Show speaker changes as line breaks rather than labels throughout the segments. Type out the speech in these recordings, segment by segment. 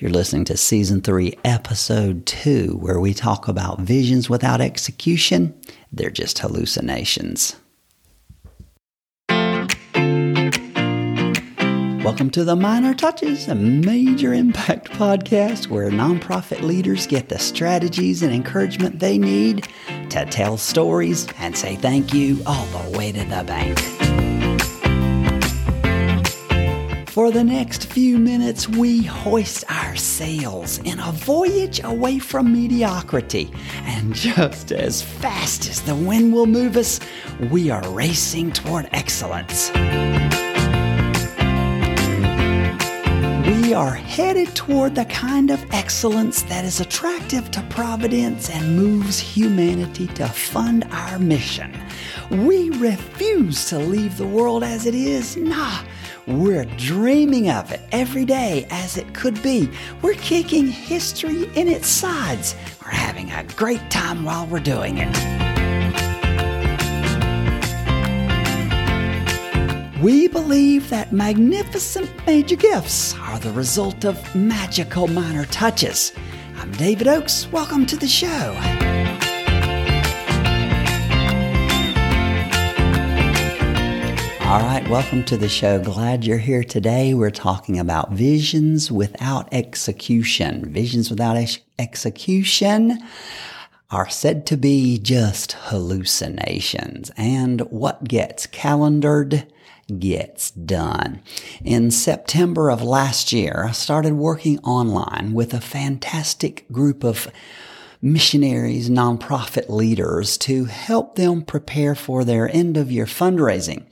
You're listening to season three, episode two, where we talk about visions without execution. They're just hallucinations. Welcome to the Minor Touches, a major impact podcast where nonprofit leaders get the strategies and encouragement they need to tell stories and say thank you all the way to the bank. For the next few minutes, we hoist our sails in a voyage away from mediocrity. And just as fast as the wind will move us, we are racing toward excellence. We are headed toward the kind of excellence that is attractive to Providence and moves humanity to fund our mission. We refuse to leave the world as it is. Nah, we're dreaming of it every day as it could be. We're kicking history in its sides. We're having a great time while we're doing it. We believe that magnificent major gifts are the result of magical minor touches. I'm David Oakes. Welcome to the show. All right, welcome to the show. Glad you're here today. We're talking about visions without execution. Visions without ex- execution are said to be just hallucinations. And what gets calendared gets done. In September of last year, I started working online with a fantastic group of missionaries, nonprofit leaders to help them prepare for their end of year fundraising.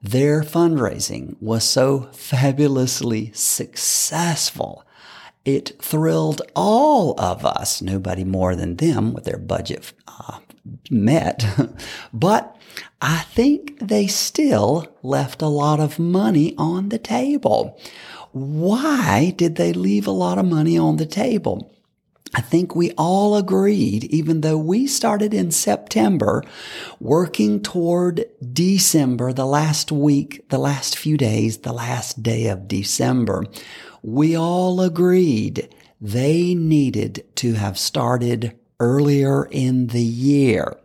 Their fundraising was so fabulously successful. It thrilled all of us, nobody more than them with their budget uh, met. but I think they still left a lot of money on the table. Why did they leave a lot of money on the table? I think we all agreed, even though we started in September, working toward December, the last week, the last few days, the last day of December, we all agreed they needed to have started earlier in the year.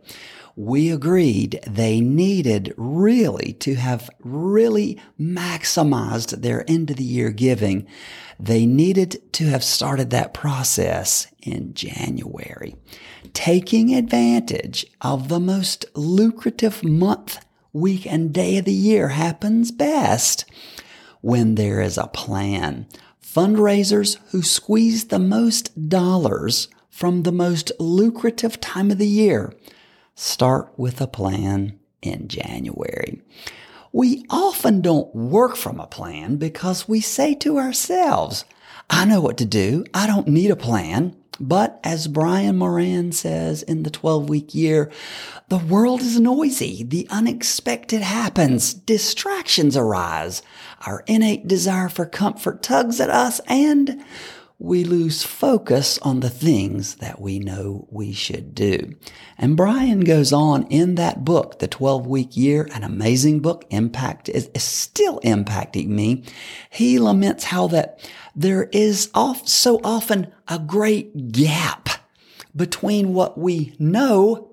We agreed they needed really to have really maximized their end of the year giving they needed to have started that process in January, taking advantage of the most lucrative month, week, and day of the year happens best when there is a plan. Fundraisers who squeeze the most dollars from the most lucrative time of the year start with a plan in January. We often don't work from a plan because we say to ourselves, I know what to do. I don't need a plan. But as Brian Moran says in the 12 week year, the world is noisy. The unexpected happens. Distractions arise. Our innate desire for comfort tugs at us and we lose focus on the things that we know we should do. And Brian goes on in that book, The 12 Week Year, an amazing book, impact is, is still impacting me. He laments how that there is off, so often a great gap between what we know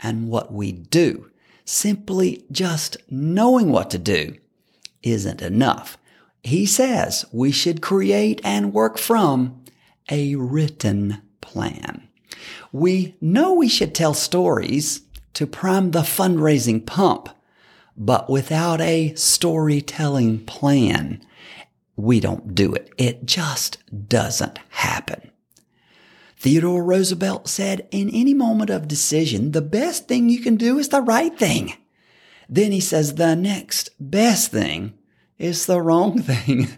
and what we do. Simply just knowing what to do isn't enough. He says we should create and work from a written plan. We know we should tell stories to prime the fundraising pump, but without a storytelling plan, we don't do it. It just doesn't happen. Theodore Roosevelt said, in any moment of decision, the best thing you can do is the right thing. Then he says, the next best thing is the wrong thing.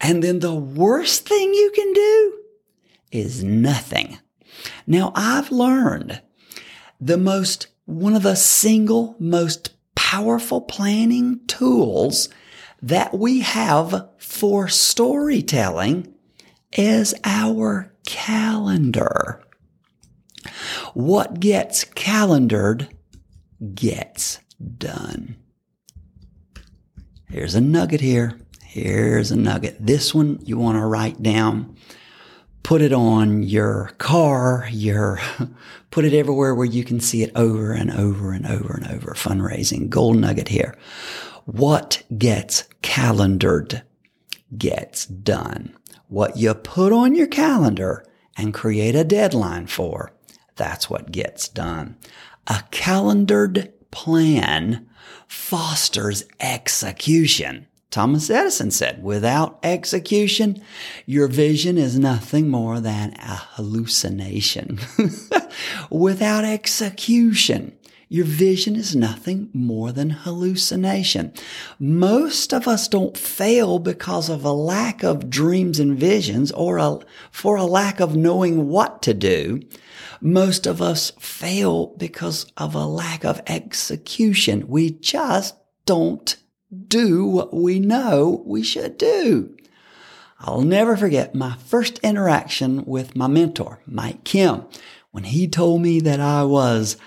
And then the worst thing you can do is nothing. Now I've learned the most, one of the single most powerful planning tools that we have for storytelling is our calendar. What gets calendared gets done. Here's a nugget here. Here's a nugget. This one you want to write down. put it on your car, your put it everywhere where you can see it over and over and over and over. Fundraising, gold nugget here. What gets calendared gets done. What you put on your calendar and create a deadline for, that's what gets done. A calendared plan fosters execution. Thomas Edison said, without execution, your vision is nothing more than a hallucination. without execution, your vision is nothing more than hallucination. Most of us don't fail because of a lack of dreams and visions or a, for a lack of knowing what to do. Most of us fail because of a lack of execution. We just don't do what we know we should do. I'll never forget my first interaction with my mentor, Mike Kim, when he told me that I was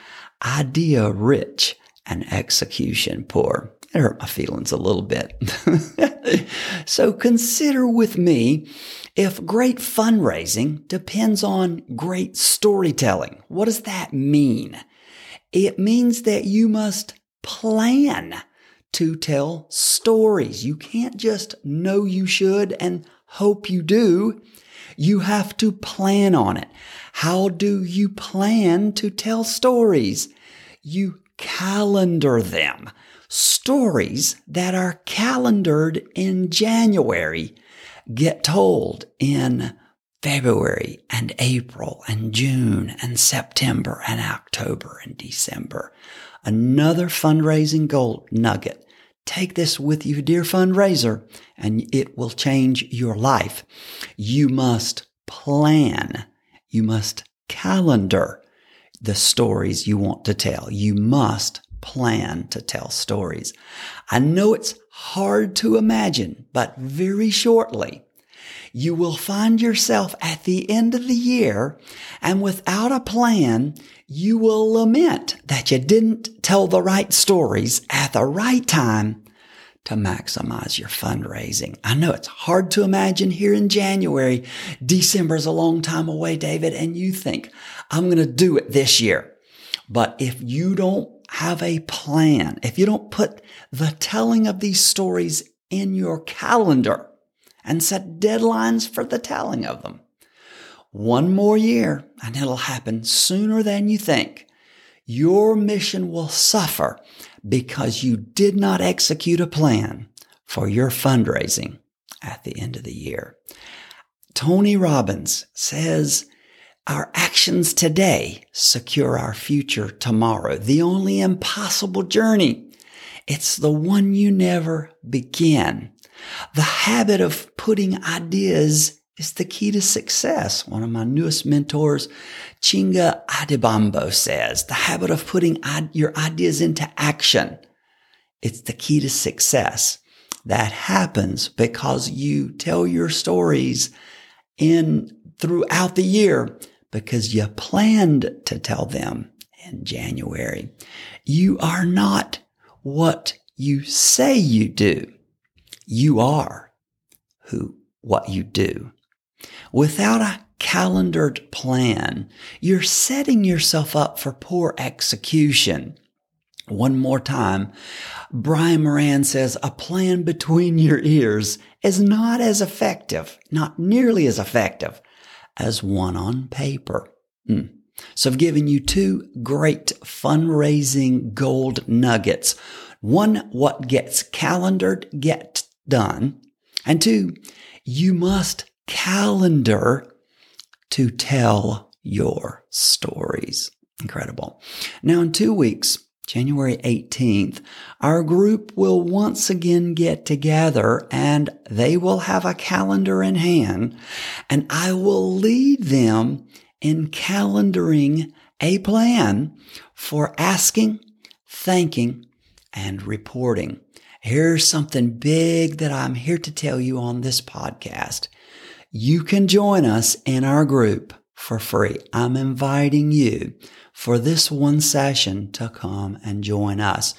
idea rich and execution poor. It hurt my feelings a little bit. so consider with me if great fundraising depends on great storytelling. What does that mean? It means that you must plan to tell stories. You can't just know you should and hope you do. You have to plan on it. How do you plan to tell stories? You calendar them. Stories that are calendared in January get told in February and April and June and September and October and December. Another fundraising gold nugget Take this with you, dear fundraiser, and it will change your life. You must plan. You must calendar the stories you want to tell. You must plan to tell stories. I know it's hard to imagine, but very shortly, you will find yourself at the end of the year and without a plan, you will lament that you didn't tell the right stories at the right time to maximize your fundraising. I know it's hard to imagine here in January. December is a long time away, David, and you think, I'm going to do it this year. But if you don't have a plan, if you don't put the telling of these stories in your calendar and set deadlines for the telling of them, one more year and it'll happen sooner than you think. Your mission will suffer because you did not execute a plan for your fundraising at the end of the year. Tony Robbins says, our actions today secure our future tomorrow. The only impossible journey. It's the one you never begin. The habit of putting ideas is the key to success. One of my newest mentors, Chinga Adebombo says, the habit of putting your ideas into action. It's the key to success. That happens because you tell your stories in throughout the year because you planned to tell them in January. You are not what you say you do. You are who, what you do. Without a calendared plan, you're setting yourself up for poor execution. One more time, Brian Moran says a plan between your ears is not as effective, not nearly as effective as one on paper. Hmm. So I've given you two great fundraising gold nuggets. One, what gets calendared gets done. And two, you must calendar to tell your stories. Incredible. Now, in two weeks, January 18th, our group will once again get together and they will have a calendar in hand and I will lead them in calendaring a plan for asking, thanking, and reporting. Here's something big that I'm here to tell you on this podcast you can join us in our group for free. I'm inviting you for this one session to come and join us.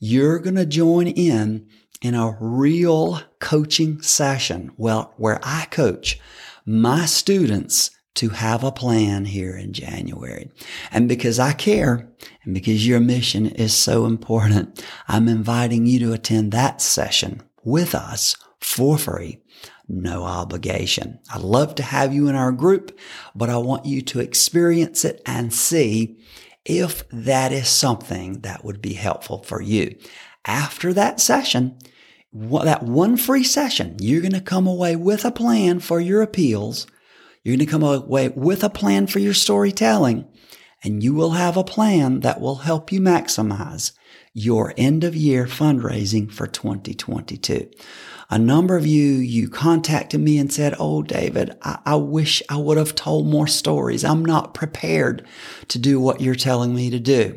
You're going to join in in a real coaching session well, where I coach my students to have a plan here in January. And because I care and because your mission is so important, I'm inviting you to attend that session with us for free. No obligation. I'd love to have you in our group, but I want you to experience it and see if that is something that would be helpful for you. After that session, that one free session, you're going to come away with a plan for your appeals. You're going to come away with a plan for your storytelling and you will have a plan that will help you maximize your end of year fundraising for 2022. A number of you, you contacted me and said, Oh, David, I, I, wish I would have told more stories. I'm not prepared to do what you're telling me to do.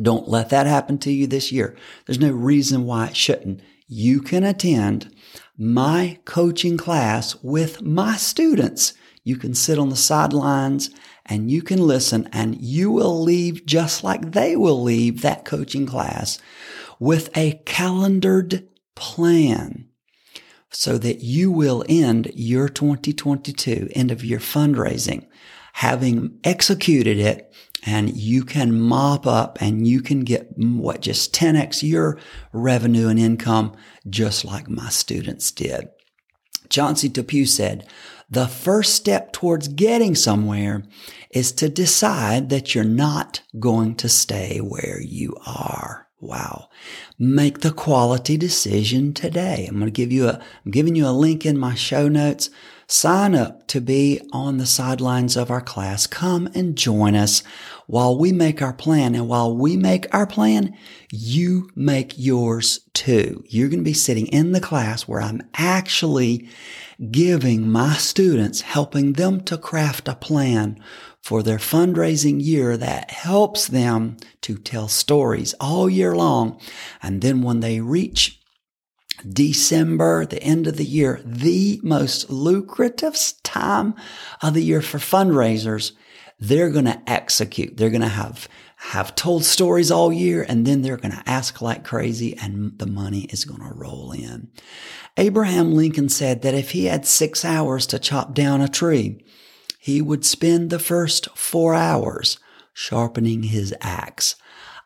Don't let that happen to you this year. There's no reason why it shouldn't. You can attend my coaching class with my students. You can sit on the sidelines and you can listen and you will leave just like they will leave that coaching class with a calendared plan so that you will end your 2022 end of year fundraising having executed it and you can mop up and you can get mm, what just 10x your revenue and income just like my students did. Chauncey Depew said, the first step towards getting somewhere is to decide that you're not going to stay where you are. Wow. Make the quality decision today. I'm going to give you a, I'm giving you a link in my show notes. Sign up to be on the sidelines of our class. Come and join us while we make our plan. And while we make our plan, you make yours too. You're going to be sitting in the class where I'm actually giving my students, helping them to craft a plan for their fundraising year that helps them to tell stories all year long. And then when they reach December, the end of the year, the most lucrative time of the year for fundraisers, they're going to execute. They're going to have have told stories all year and then they're going to ask like crazy and the money is going to roll in. Abraham Lincoln said that if he had six hours to chop down a tree, he would spend the first four hours sharpening his axe.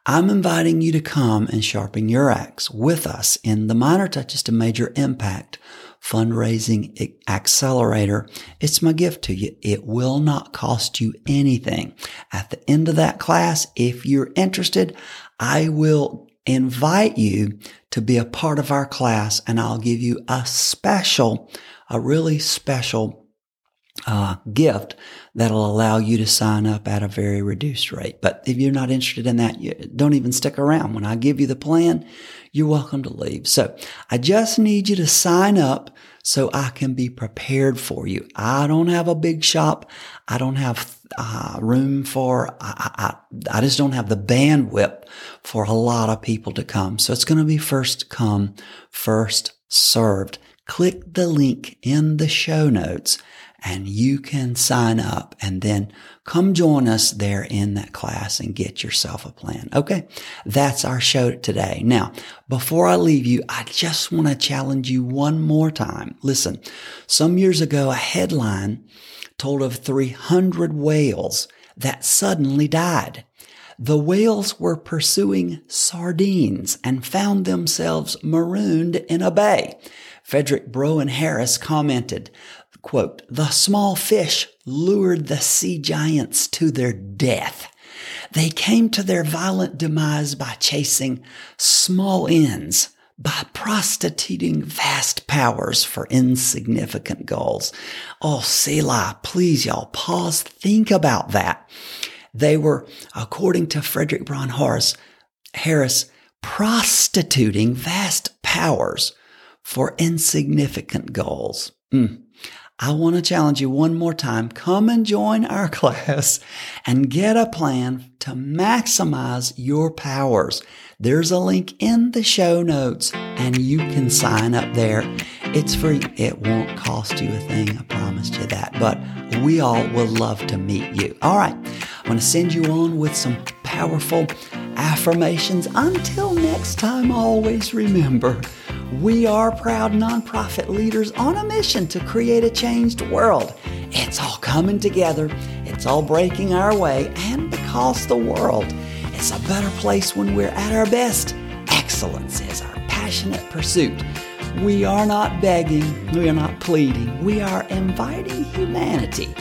I'm inviting you to come and sharpen your axe with us in the Minor Touches to Major Impact fundraising accelerator. It's my gift to you. It will not cost you anything. At the end of that class, if you're interested, I will invite you to be a part of our class and I'll give you a special, a really special uh, gift that'll allow you to sign up at a very reduced rate. But if you're not interested in that, you don't even stick around. When I give you the plan, you're welcome to leave. So I just need you to sign up so I can be prepared for you. I don't have a big shop. I don't have uh, room for, I, I, I just don't have the bandwidth for a lot of people to come. So it's going to be first come, first served. Click the link in the show notes and you can sign up and then come join us there in that class and get yourself a plan. Okay. That's our show today. Now, before I leave you, I just want to challenge you one more time. Listen, some years ago, a headline told of 300 whales that suddenly died. The whales were pursuing sardines and found themselves marooned in a bay. Frederick Brown Harris commented, quote, the small fish lured the sea giants to their death. They came to their violent demise by chasing small ends, by prostituting vast powers for insignificant goals. Oh, Selah, please y'all pause, think about that. They were, according to Frederick Brown Harris, Harris, prostituting vast powers for insignificant goals. Mm. I want to challenge you one more time. Come and join our class and get a plan to maximize your powers. There's a link in the show notes and you can sign up there. It's free. It won't cost you a thing. I promise you that. But we all would love to meet you. All right. I'm going to send you on with some powerful affirmations. Until next time, always remember We are proud nonprofit leaders on a mission to create a changed world. It's all coming together, it's all breaking our way, and because the world is a better place when we're at our best, excellence is our passionate pursuit. We are not begging, we are not pleading, we are inviting humanity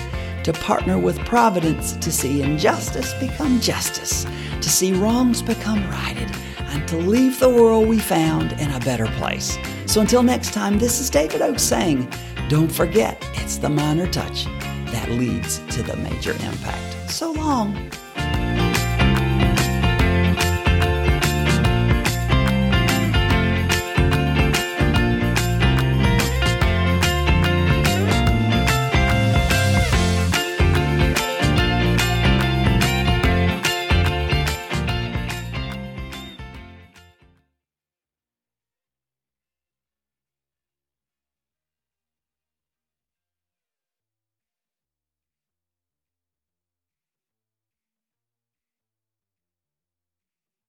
to partner with Providence to see injustice become justice, to see wrongs become righted and to leave the world we found in a better place. So until next time, this is David Oakes saying, don't forget, it's the minor touch that leads to the major impact. So long.